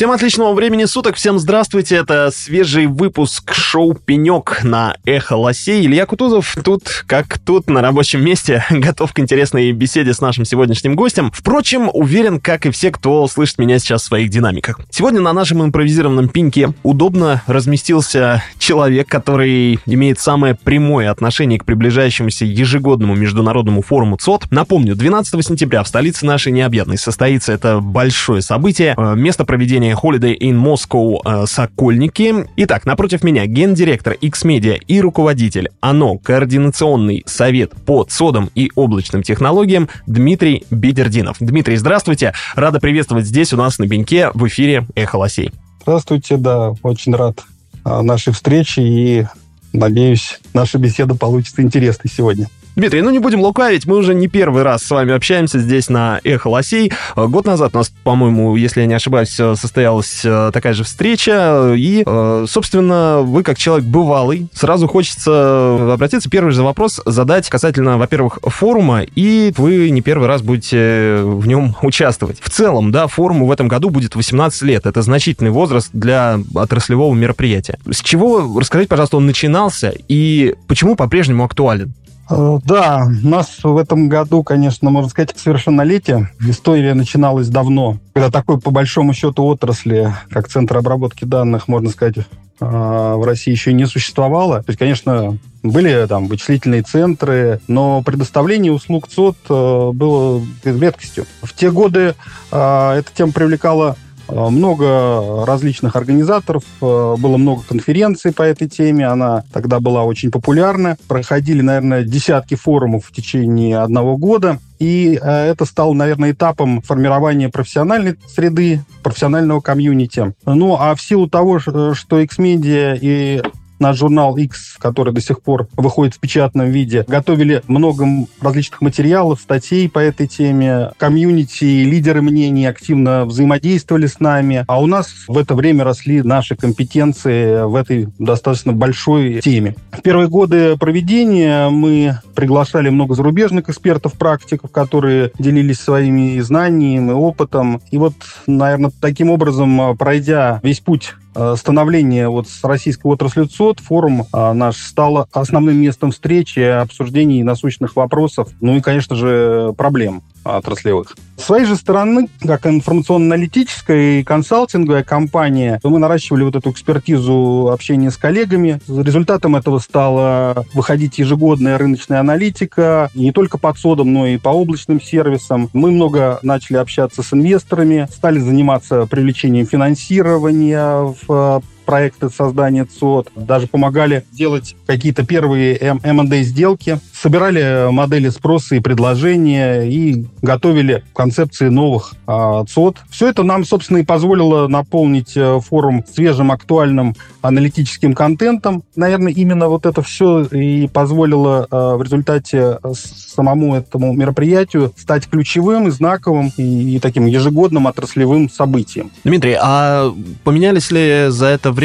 Всем отличного времени суток, всем здравствуйте, это свежий выпуск шоу «Пенек» на Эхо Лосей. Илья Кутузов тут, как тут, на рабочем месте, готов к интересной беседе с нашим сегодняшним гостем. Впрочем, уверен, как и все, кто слышит меня сейчас в своих динамиках. Сегодня на нашем импровизированном пеньке удобно разместился человек, который имеет самое прямое отношение к приближающемуся ежегодному международному форуму ЦОД. Напомню, 12 сентября в столице нашей необъятной состоится это большое событие. Э, место проведения компания Holiday in Moscow э, Сокольники. Итак, напротив меня гендиректор X-Media и руководитель ОНО Координационный совет по СОДам и облачным технологиям Дмитрий Бедердинов. Дмитрий, здравствуйте. Рада приветствовать здесь у нас на Беньке в эфире «Эхо Лосей». Здравствуйте, да, очень рад а, нашей встрече и надеюсь, наша беседа получится интересной сегодня. Дмитрий, ну не будем лукавить, мы уже не первый раз с вами общаемся здесь на Эхо Лосей. Э, год назад у нас, по-моему, если я не ошибаюсь, э, состоялась э, такая же встреча. И, собственно, вы как человек бывалый, сразу хочется обратиться. Первый же вопрос задать касательно, во-первых, форума, и вы не первый раз будете в нем участвовать. В целом, да, форуму в этом году будет 18 лет. Это значительный возраст для отраслевого мероприятия. С чего, расскажите, пожалуйста, он начинался и почему по-прежнему актуален? Э, да, у нас в этом году, конечно, можно сказать, совершеннолетие. История начиналась давно, когда такой, по большому счету, отрасли, как Центр обработки данных, можно сказать, э, в России еще не существовало. То есть, конечно, были там вычислительные центры, но предоставление услуг ЦОД э, было редкостью. В те годы эта тема привлекала много различных организаторов, э, было много конференций по этой теме, она тогда была очень популярна. Проходили, наверное, десятки форумов в течение одного года. И э, это стало, наверное, этапом формирования профессиональной среды, профессионального комьюнити. Ну, а в силу того, что Xmedia и наш журнал ИКС, который до сих пор выходит в печатном виде, готовили много различных материалов, статей по этой теме. Комьюнити, лидеры мнений активно взаимодействовали с нами, а у нас в это время росли наши компетенции в этой достаточно большой теме. В первые годы проведения мы приглашали много зарубежных экспертов, практиков, которые делились своими знаниями, опытом. И вот, наверное, таким образом, пройдя весь путь Э, становления вот с российской отраслью ЦОД форум а, наш стал основным местом встречи, обсуждений насущных вопросов, ну и, конечно же, проблем отраслевых. С своей же стороны, как информационно-аналитическая и консалтинговая компания, мы наращивали вот эту экспертизу общения с коллегами. Результатом этого стала выходить ежегодная рыночная аналитика, не только по СОДам, но и по облачным сервисам. Мы много начали общаться с инвесторами, стали заниматься привлечением финансирования в проекты создания ЦОД, даже помогали делать какие-то первые M&A сделки, собирали модели спроса и предложения и готовили концепции новых а, ЦОД. Все это нам, собственно, и позволило наполнить э, форум свежим, актуальным аналитическим контентом. Наверное, именно вот это все и позволило а, в результате самому этому мероприятию стать ключевым и знаковым и, и таким ежегодным отраслевым событием. Дмитрий, а поменялись ли за это время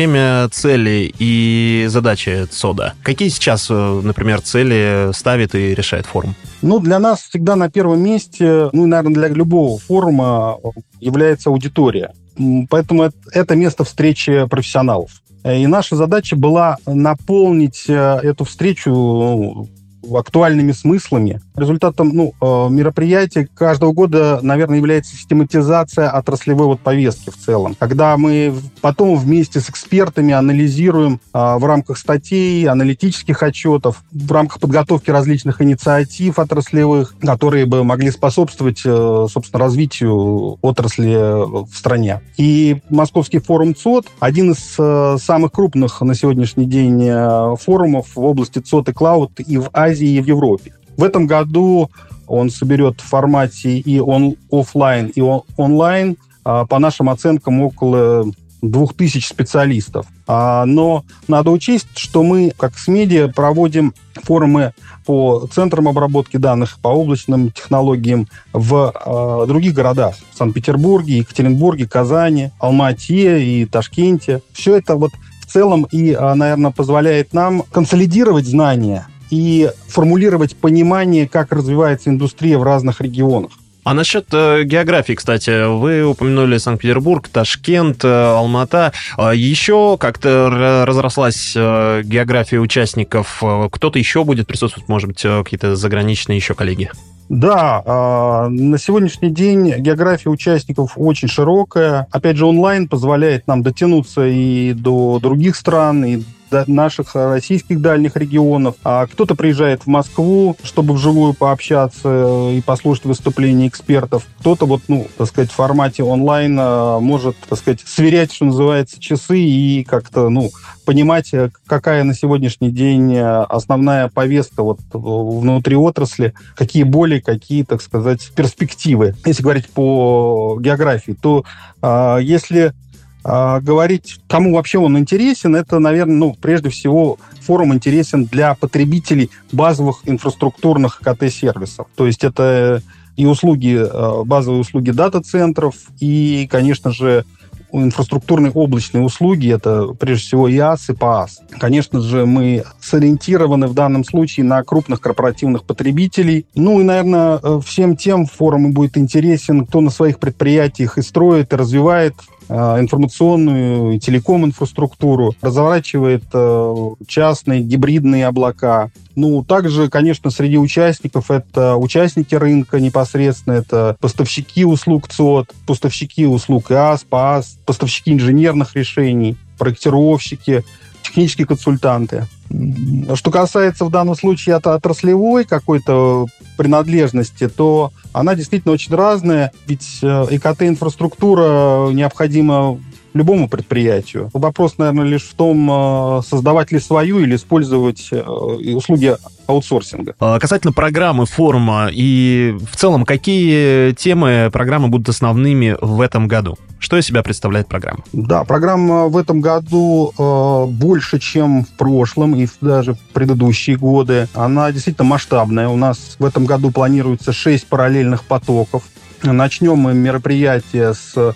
цели и задачи ЦОДа? Какие сейчас, э, например, цели ставит и решает форум? Ну, для нас всегда на первом месте, ну, наверное, для любого форума является аудитория. Поэтому это место встречи профессионалов. И наша задача была наполнить э, эту встречу ну, актуальными смыслами. Результатом ну, э, мероприятия каждого года, наверное, является систематизация отраслевой вот повестки в целом. Когда мы потом вместе с экспертами анализируем а, в рамках статей, аналитических отчетов, в рамках подготовки различных инициатив отраслевых, которые бы могли способствовать, э, собственно, развитию отрасли в стране. И Московский форум ЦОД один из э, самых крупных на сегодняшний день форумов в области ЦОД и клауд и в Азии и в Европе. В этом году он соберет в формате и он, офлайн, и он, онлайн, а, по нашим оценкам, около 2000 специалистов. А, но надо учесть, что мы, как с медиа, проводим форумы по центрам обработки данных, по облачным технологиям в э, других городах. В Санкт-Петербурге, Екатеринбурге, Казани, Алмате и Ташкенте. Все это вот в целом и, наверное, позволяет нам консолидировать знания и формулировать понимание, как развивается индустрия в разных регионах. А насчет э, географии, кстати, вы упомянули Санкт-Петербург, Ташкент, э, Алмата. А еще как-то разрослась э, география участников. Кто-то еще будет присутствовать, может быть, э, какие-то заграничные еще коллеги? Да, э, на сегодняшний день география участников очень широкая. Опять же, онлайн позволяет нам дотянуться и до других стран, и наших российских дальних регионов. А кто-то приезжает в Москву, чтобы вживую пообщаться и послушать выступления экспертов. Кто-то вот, ну, так сказать, в формате онлайн а, может, так сказать, сверять, что называется, часы и как-то, ну, понимать, э, какая на сегодняшний день э, основная повестка вот внутри отрасли, какие боли, какие, так сказать, перспективы. Если говорить по географии, то э, если а, говорить, кому вообще он интересен, это, наверное, ну, прежде всего, форум интересен для потребителей базовых инфраструктурных КТ-сервисов. То есть это и услуги, а, базовые услуги дата-центров, и, конечно же, инфраструктурные облачные услуги, это прежде всего ИАС и ПАС. Конечно же, мы сориентированы в данном случае на крупных корпоративных потребителей. Ну и, наверное, всем тем форум будет интересен, кто на своих предприятиях и строит, и развивает Э, информационную и телеком-инфраструктуру, разворачивает э, частные гибридные облака. Ну, также, конечно, среди участников это участники рынка непосредственно, это поставщики услуг ЦОД, поставщики услуг ИАС, ПАС, поставщики инженерных решений, проектировщики, технические консультанты. Что касается в данном случае от отраслевой какой-то принадлежности, то она действительно очень разная, ведь э, ИКТ-инфраструктура необходима любому предприятию. Вопрос, наверное, лишь в том, э, создавать ли свою или использовать э, услуги аутсорсинга. А, касательно программы, форума и в целом, какие темы программы будут основными в этом году? Что из себя представляет программа? Да, программа в этом году э, больше, чем в прошлом и даже в предыдущие годы. Она действительно масштабная. У нас в этом году планируется 6 параллельных потоков. Начнем мы мероприятие с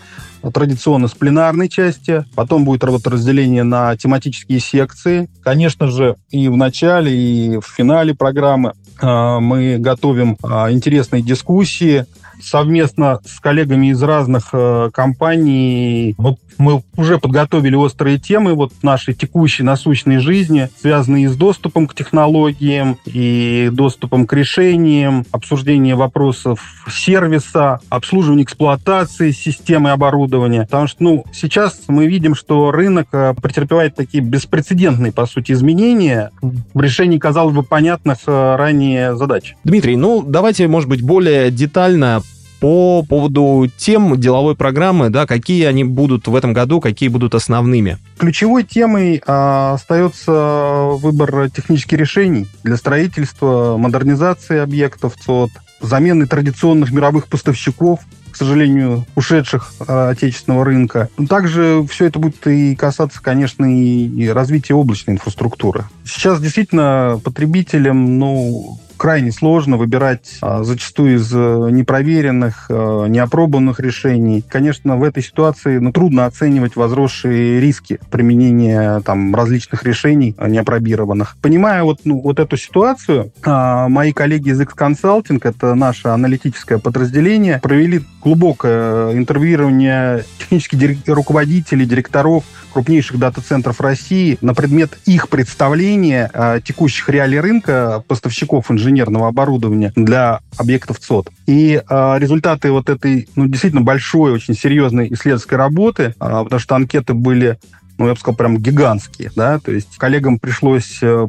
традиционно с пленарной части, потом будет работоразделение на тематические секции. Конечно же, и в начале, и в финале программы а, мы готовим а, интересные дискуссии совместно с коллегами из разных э, компаний. Вот мы уже подготовили острые темы вот нашей текущей насущной жизни, связанные с доступом к технологиям и доступом к решениям, обсуждение вопросов сервиса, обслуживания эксплуатации системы оборудования. Потому что, ну, сейчас мы видим, что рынок э, претерпевает такие беспрецедентные, по сути, изменения в решении, казалось бы, понятных э, ранее задач. Дмитрий, ну, давайте, может быть, более детально по поводу тем деловой программы, да, какие они будут в этом году, какие будут основными? Ключевой темой а, остается выбор технических решений для строительства, модернизации объектов ЦОД, замены традиционных мировых поставщиков, к сожалению, ушедших а, отечественного рынка. Также все это будет и касаться, конечно, и, развития облачной инфраструктуры. Сейчас действительно потребителям, ну, крайне сложно выбирать а, зачастую из э, непроверенных, а, неопробованных решений. Конечно, в этой ситуации ну, трудно оценивать возросшие риски применения там, различных решений а, неопробированных. Понимая вот, ну, вот эту ситуацию, мои коллеги из X-Consulting, это наше аналитическое подразделение, провели глубокое интервьюирование технических руководителей, директоров крупнейших дата-центров России на предмет их представления текущих реалий рынка поставщиков инженерных инженерного оборудования для объектов ЦОД. И э, результаты вот этой, ну, действительно большой, очень серьезной исследовательской работы, э, потому что анкеты были ну, я бы сказал, прям гигантские, да, то есть коллегам пришлось э,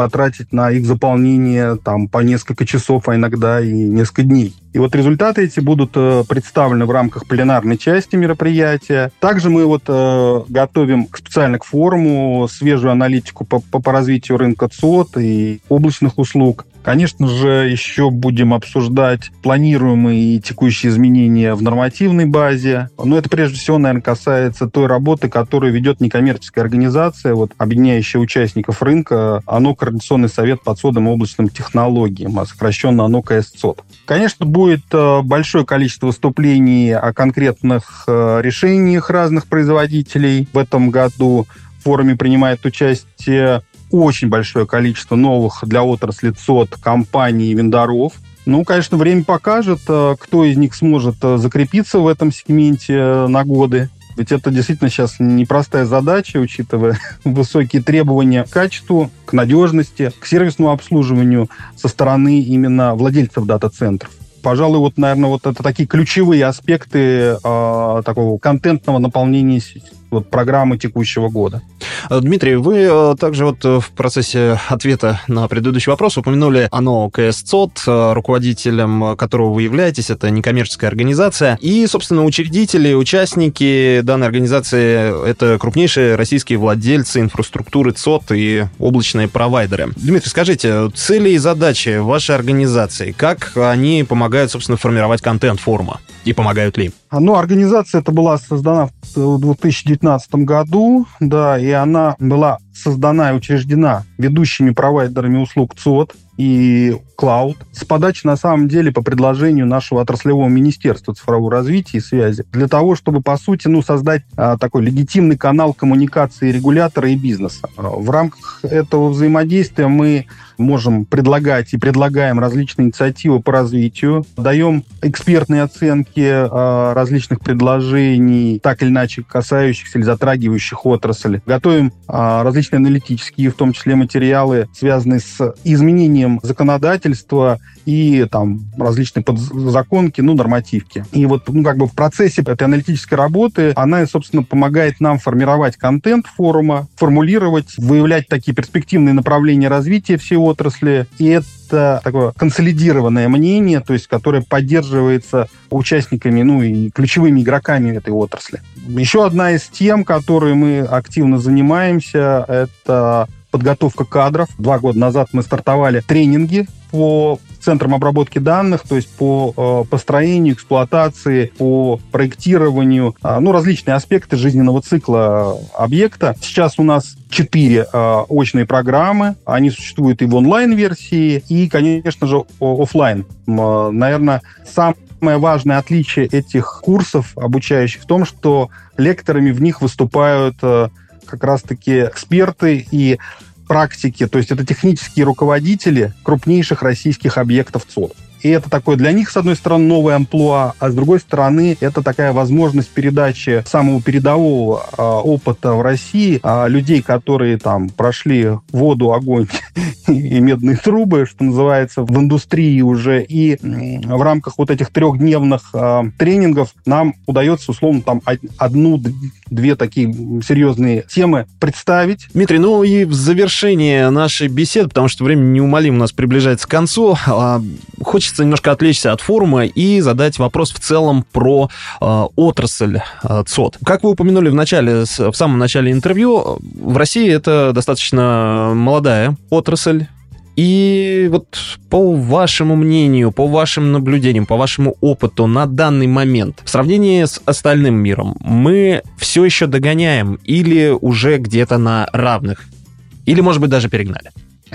потратить на их заполнение там по несколько часов, а иногда и несколько дней. И вот результаты эти будут э, представлены в рамках пленарной части мероприятия. Также мы вот э, готовим специально к форуму свежую аналитику по, по, по развитию рынка ЦОД и облачных услуг. Конечно же, еще будем обсуждать планируемые и текущие изменения в нормативной базе. Но это прежде всего, наверное, касается той работы, которую ведет некоммерческая организация, вот, объединяющая участников рынка, ОНО Координационный совет по ЦОДам и облачным технологиям, а сокращенно ОНО КСЦОД. Конечно, будет э, большое количество выступлений о конкретных э, решениях разных производителей в этом году. В форуме принимает участие очень большое количество новых для отрасли ЦОД компаний и вендоров. Ну, конечно, время покажет, э, кто из них сможет э, закрепиться в этом сегменте э, на годы. Ведь это действительно сейчас непростая задача, учитывая высокие требования к качеству, к надежности, к сервисному обслуживанию со стороны именно владельцев дата-центров. Пожалуй, вот, наверное, вот это такие ключевые аспекты э, такого контентного наполнения вот, программы текущего года. Э, Дмитрий, вы э, также вот э, в процессе ответа на предыдущий вопрос упомянули ОНО КСЦОТ, руководителем которого вы являетесь, это некоммерческая организация, и, собственно, учредители, участники данной организации — это крупнейшие российские владельцы инфраструктуры ЦОТ и облачные провайдеры. Дмитрий, скажите, цели и задачи вашей организации, как они помогают, собственно, формировать контент форума? И помогают ли? Ну, организация эта была создана в 2019 году, да, и она была создана и учреждена ведущими провайдерами услуг ЦОД и Cloud с подачи, на самом деле, по предложению нашего отраслевого министерства цифрового развития и связи, для того, чтобы, по сути, ну, создать а, такой легитимный канал коммуникации регулятора и бизнеса. В рамках этого взаимодействия мы можем предлагать и предлагаем различные инициативы по развитию, даем экспертные оценки э, различных предложений, так или иначе касающихся или затрагивающих отрасль, готовим э, различные аналитические, в том числе материалы, связанные с изменением законодательства и там различные подзаконки, ну, нормативки. И вот, ну, как бы в процессе этой аналитической работы она, собственно, помогает нам формировать контент форума, формулировать, выявлять такие перспективные направления развития всей отрасли. И это такое консолидированное мнение, то есть, которое поддерживается участниками, ну, и ключевыми игроками этой отрасли. Еще одна из тем, которой мы активно занимаемся, это подготовка кадров. Два года назад мы стартовали тренинги по центрам обработки данных, то есть по э, построению, эксплуатации, по проектированию, э, ну, различные аспекты жизненного цикла объекта. Сейчас у нас четыре э, очные программы. Они существуют и в онлайн-версии, и, конечно же, офлайн. Э, наверное, сам Самое важное отличие этих курсов обучающих в том, что лекторами в них выступают э, как раз-таки эксперты и практики, то есть это технические руководители крупнейших российских объектов ЦОД. И это такое для них, с одной стороны, новое амплуа, а с другой стороны, это такая возможность передачи самого передового э, опыта в России э, людей, которые там прошли воду, огонь и медные трубы, что называется, в индустрии уже. И в рамках вот этих трехдневных э, тренингов нам удается, условно, там одну-две такие серьезные темы представить. Дмитрий, ну и в завершение нашей беседы, потому что время неумолимо у нас приближается к концу, хочется немножко отвлечься от форума и задать вопрос в целом про э, отрасль э, ЦОД. Как вы упомянули в начале, в самом начале интервью, в России это достаточно молодая отрасль, и вот по вашему мнению, по вашим наблюдениям, по вашему опыту на данный момент, в сравнении с остальным миром, мы все еще догоняем или уже где-то на равных? Или, может быть, даже перегнали?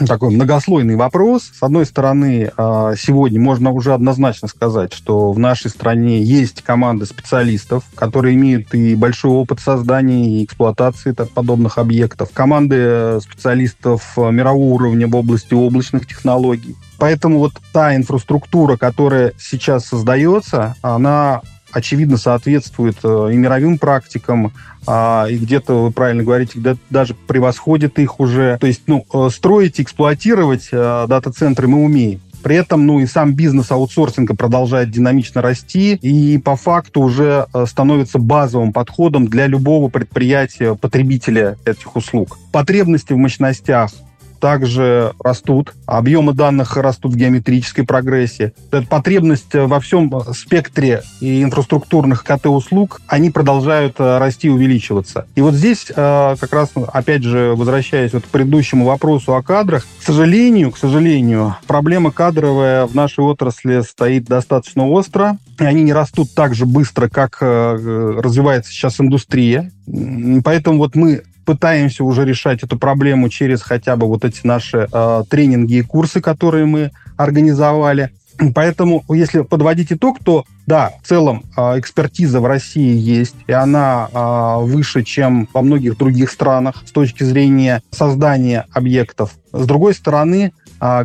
Такой многослойный вопрос. С одной стороны, а, сегодня можно уже однозначно сказать, что в нашей стране есть команды специалистов, которые имеют и большой опыт создания и эксплуатации подобных объектов, команды э, специалистов э, мирового уровня в области облачных технологий. Поэтому вот та инфраструктура, которая сейчас создается, она очевидно соответствует э, и мировым практикам, а, и где-то, вы правильно говорите, даже превосходит их уже. То есть, ну, э, строить, эксплуатировать э, дата-центры мы умеем. При этом, ну и сам бизнес аутсорсинга продолжает динамично расти и по факту уже становится базовым подходом для любого предприятия, потребителя этих услуг. Потребности в мощностях также растут, объемы данных растут в геометрической прогрессии. Эта потребность во всем спектре и инфраструктурных КТ-услуг, они продолжают э, расти и увеличиваться. И вот здесь, э, как раз, опять же, возвращаясь вот к предыдущему вопросу о кадрах, к сожалению, к сожалению, проблема кадровая в нашей отрасли стоит достаточно остро. И они не растут так же быстро, как э, развивается сейчас индустрия. Поэтому вот мы пытаемся уже решать эту проблему через хотя бы вот эти наши э, тренинги и курсы, которые мы организовали. Поэтому, если подводить итог, то Да, в целом а, экспертиза в России есть, и она а, выше, чем во многих других странах с точки зрения создания объектов. С другой стороны,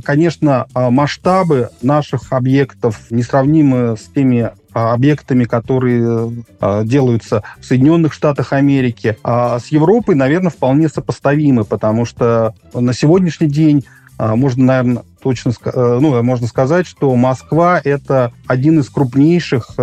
конечно, масштабы наших объектов несравнимы с теми объектами, которые делаются в Соединенных Штатах Америки. А с Европой, наверное, вполне сопоставимы, потому что на сегодняшний день можно, наверное, точно, э, ну, можно сказать, что Москва – это один из крупнейших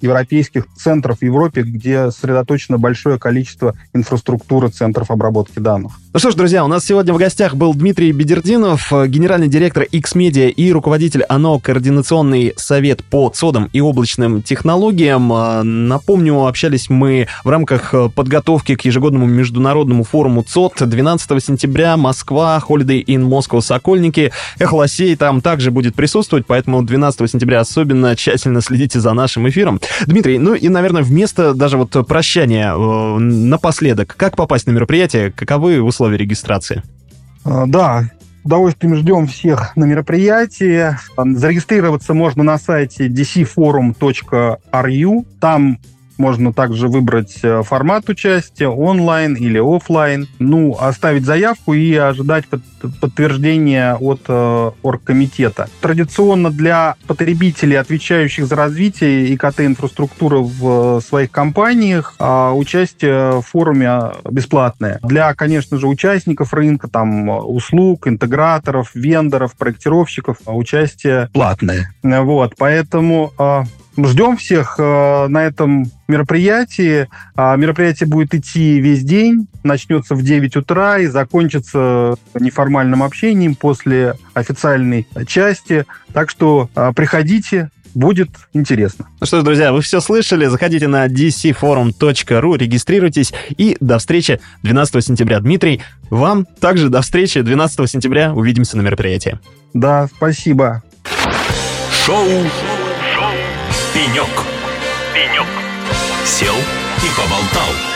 европейских центров в Европе, где сосредоточено большое количество инфраструктуры центров обработки данных. Ну что ж, друзья, у нас сегодня в гостях был Дмитрий Бедердинов, генеральный директор X-Media и руководитель ОНО Координационный совет по ЦОДам и облачным технологиям. А, напомню, общались мы в рамках подготовки к ежегодному международному форуму ЦОД 12 сентября, Москва, Holiday in Moscow, Сокольники. Эхолосей там также будет присутствовать, поэтому 12 сентября особенно тщательно следите за нашим эфиром. Дмитрий, ну и, наверное, вместо даже вот прощания э, напоследок, как попасть на мероприятие, каковы условия регистрации? А, да, удовольствием ждем всех на мероприятии. Зарегистрироваться можно на сайте dcforum.ru. Там можно также выбрать э, формат участия, онлайн или офлайн. Ну, оставить заявку и ожидать подтверждения от э, оргкомитета. Традиционно для потребителей, отвечающих за развитие ИКТ-инфраструктуры в своих компаниях, э, участие в форуме бесплатное. Для, конечно же, участников рынка, там, услуг, интеграторов, вендоров, проектировщиков, участие платное. Вот, поэтому э, Ждем всех э, на этом мероприятии. А мероприятие будет идти весь день, начнется в 9 утра и закончится неформальным общением после официальной части. Так что э, приходите, будет интересно. Ну что ж, друзья, вы все слышали. Заходите на dcforum.ru, регистрируйтесь и до встречи 12 сентября. Дмитрий, вам также до встречи 12 сентября. Увидимся на мероприятии. Да, спасибо. Шоу Пенек. Пенек. Сел и поболтал.